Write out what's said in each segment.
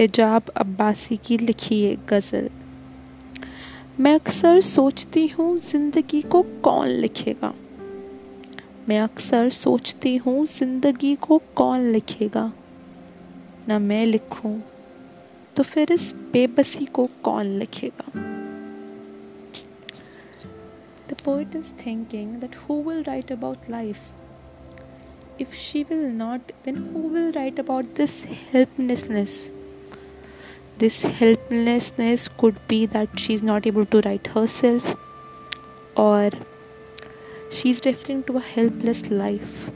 हिजाब अब्बासी की लिखी है गज़ल मैं अक्सर सोचती हूँ ज़िंदगी को कौन लिखेगा मैं अक्सर सोचती हूँ ज़िंदगी को कौन लिखेगा ना मैं लिखूं तो फिर इस बेबसी को कौन लिखेगा The poet is thinking that who will write about life? If she will not, then who will write about this helplessness? This helplessness could be that she's not able to write herself, or she's referring to a helpless life.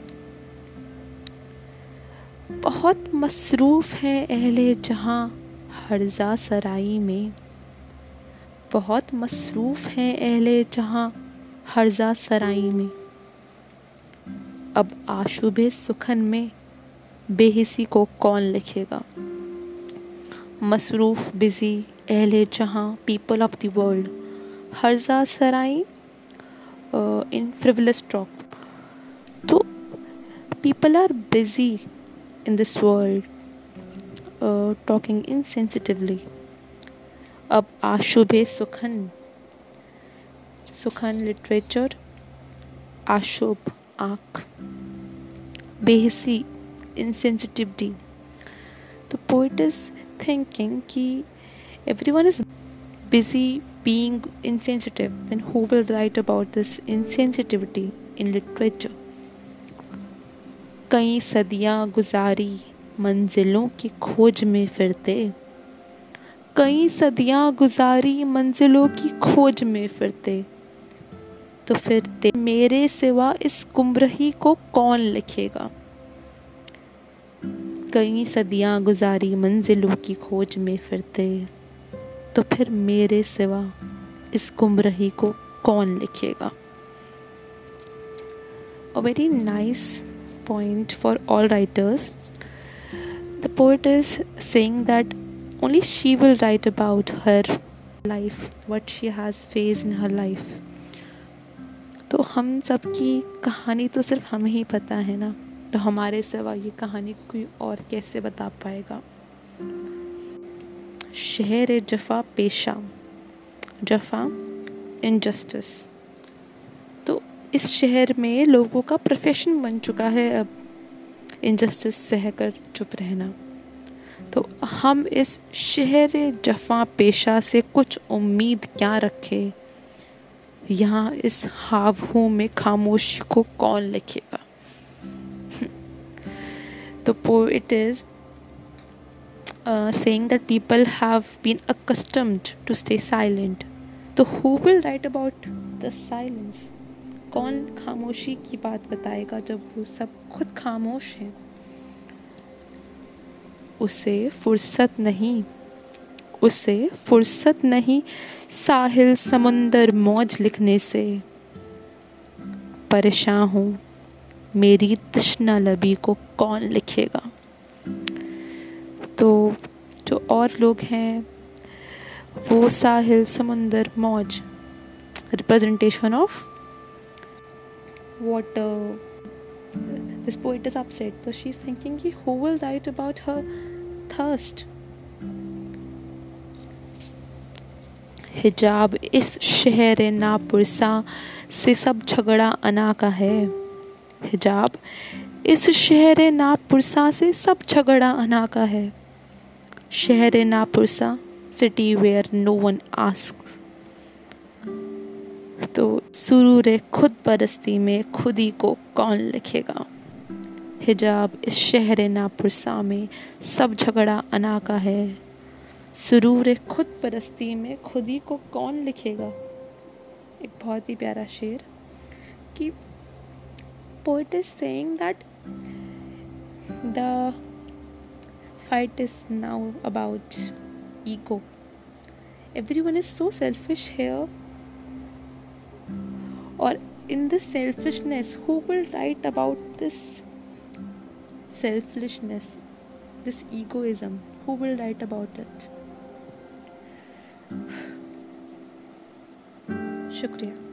बहुत मसरूफ़ है अहले जहाँ हर्जा सराई में बहुत मसरूफ़ हैं अहले जहाँ हर्जा सराई में अब आशुबे सुखन में बेहिसी को कौन लिखेगा मसरूफ़, बिज़ी, अहले जहाँ, पीपल ऑफ़ द वर्ल्ड, हर्जा सराई इन फ्रिवलस टॉक तो people are busy in this world talking insensitively. अब आशुभे सुखन सुखन लिटरेचर आशुभ आँख, बेहसी insensitivity the poet is thinking कि everyone is busy being insensitive then who will write about this insensitivity in literature कई सदियाँ गुजारी मंजिलों की खोज में फिरते कई सदियाँ गुजारी मंजिलों की खोज में फिरते तो फिर मेरे सिवा इस गुमरही को कौन लिखेगा कई सदियाँ गुजारी मंजिलों की खोज में फिरते। तो फिर मेरे सिवा इस गुमरही को कौन लिखेगा? A very nice point for all writers the poet is saying that only she will write about her life what she has face in her life तो हम सबकी कहानी तो सिर्फ़ हमें ही पता है ना? तो हमारे सिवा ये कहानी कोई और कैसे बता पाएगा? शहर जफ़ा पेशा, जफ़ा इनजस्टिस तो इस शहर में लोगों का प्रोफेशन बन चुका है अब इनजस्टिस सहकर चुप रहना। तो हम इस शहर जफ़ा पेशा से कुछ उम्मीद क्या रखें? यहाँ इस हाव में खामोशी को कौन लिखेगा? the poet is uh, saying that people have been accustomed to stay silent. तो who will write about the silence कौन खामोशी की बात बताएगा जब वो सब खुद खामोश हैं? उसे फुर्सत नहीं उसे फुर्सत नहीं साहिल समुंदर मौज लिखने से। परेशान हूँ मेरी तृष्णा लबी को कौन लिखेगा? तो जो और लोग हैं, वो साहिल समुंदर मौज representation of water this poet is upset तो शी इज़ थिंकिंग कि who will write about her thirst हिजाब इस शहर नापुरसा से सब झगड़ा अना का है। हिजाब, इस शहर नापुरसा से सब झगड़ा अना का है। शहर नापुरसा city where no one ask तो सुरूर खुद परस्ती में खुद को कौन लिखेगा? हिजाब, इस शहर नापुरसा में सब झगड़ा अना का है। सुरूर खुद परस्ती में खुद को कौन लिखेगा? एक बहुत ही प्यारा शेर कि poet is saying that the fight is now about ego. Everyone is so selfish here. Or in this selfishness, who will write about this selfishness, this egoism? Who will write about it? Shukriya.